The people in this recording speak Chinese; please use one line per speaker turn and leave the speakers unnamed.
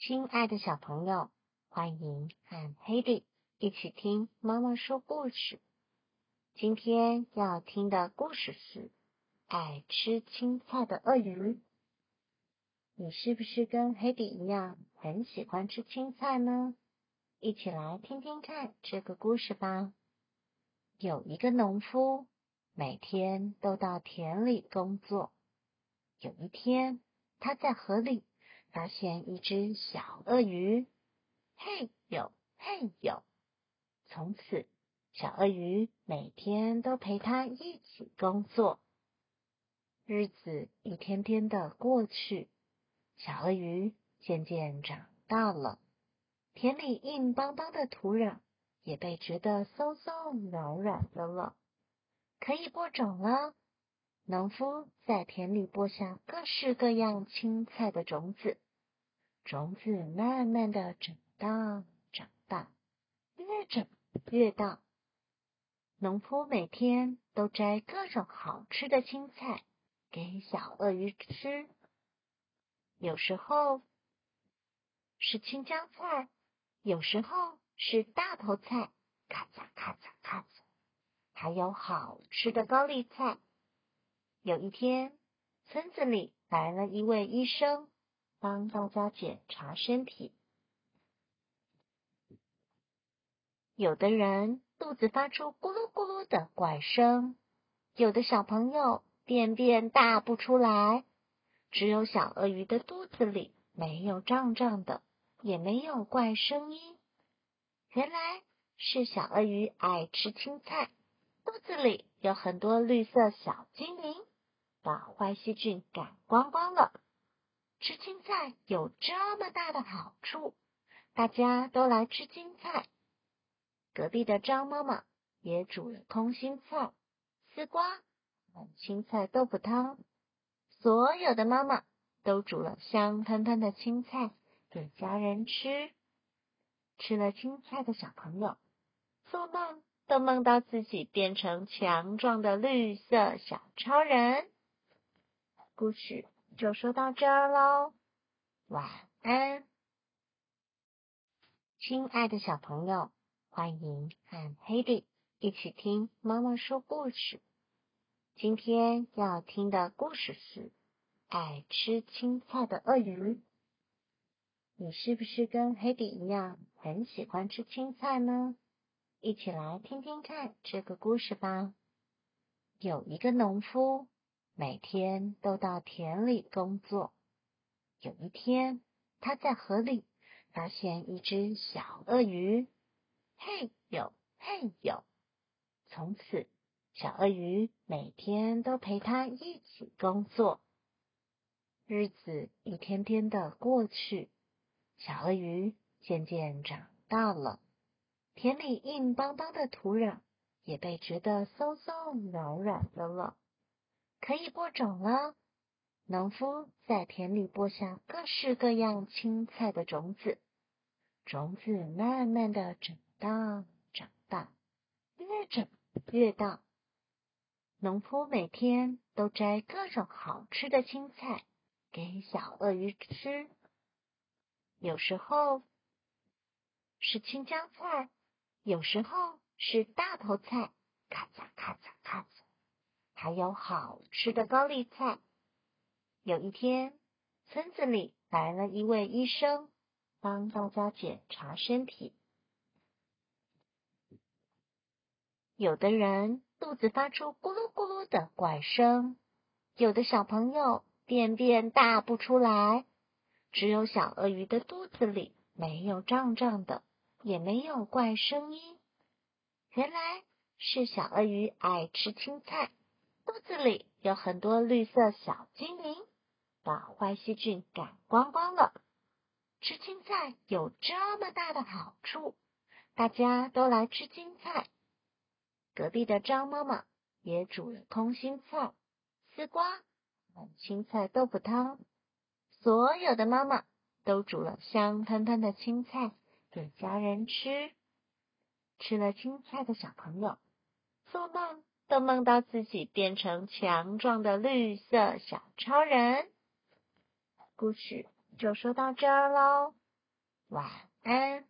亲爱的小朋友，欢迎和 Hedy 一起听妈妈说故事。今天要听的故事是《爱吃青菜的鳄鱼》。你是不是跟 Hedy 一样很喜欢吃青菜呢？一起来听听看这个故事吧。有一个农夫，每天都到田里工作。有一天，他在河里。发现一只小鳄鱼，嘿呦嘿呦！从此，小鳄鱼每天都陪他一起工作。日子一天天的过去，小鳄鱼渐渐长大了，田里硬邦邦的土壤也被觉得松松软软的了，可以播种了。农夫在田里播下各式各样青菜的种子，种子慢慢的长大，长大，越长越大。农夫每天都摘各种好吃的青菜给小鳄鱼吃，有时候是青椒菜，有时候是大头菜，咔嚓咔嚓咔嚓，还有好吃的高丽菜。有一天，村子里来了一位医生，帮大家检查身体。有的人肚子发出咕噜咕噜的怪声，有的小朋友便便大不出来，只有小鳄鱼的肚子里没有胀胀的，也没有怪声音。原来是小鳄鱼爱吃青菜，肚子里有很多绿色小精灵。把坏细菌赶光光了。吃青菜有这么大的好处，大家都来吃青菜。隔壁的张妈妈也煮了空心菜、丝瓜、青菜豆腐汤。所有的妈妈都煮了香喷喷的青菜给家人吃。吃了青菜的小朋友，做梦都梦到自己变成强壮的绿色小超人。故事就说到这儿喽，晚安，亲爱的小朋友，欢迎和 Hedy 一起听妈妈说故事。今天要听的故事是《爱吃青菜的鳄鱼》。你是不是跟 Hedy 一样很喜欢吃青菜呢？一起来听听看这个故事吧。有一个农夫。每天都到田里工作。有一天，他在河里发现一只小鳄鱼，嘿呦嘿呦！从此，小鳄鱼每天都陪他一起工作。日子一天天的过去，小鳄鱼渐渐长大了，田里硬邦邦的土壤也被觉得松松软软的了。可以播种了。农夫在田里播下各式各样青菜的种子，种子慢慢的长大，长大，越长越大。农夫每天都摘各种好吃的青菜给小鳄鱼吃，有时候是青江菜，有时候是大头菜，咔嚓咔嚓咔嚓。还有好吃的高丽菜。有一天，村子里来了一位医生，帮大家检查身体。有的人肚子发出咕噜咕噜的怪声，有的小朋友便便大不出来，只有小鳄鱼的肚子里没有胀胀的，也没有怪声音。原来是小鳄鱼爱吃青菜。肚子里有很多绿色小精灵，把坏细菌赶光光了。吃青菜有这么大的好处，大家都来吃青菜。隔壁的张妈妈也煮了空心菜、丝瓜、青菜豆腐汤。所有的妈妈都煮了香喷喷的青菜给家人吃。吃了青菜的小朋友，做梦。都梦到自己变成强壮的绿色小超人。故事就说到这儿喽，晚安。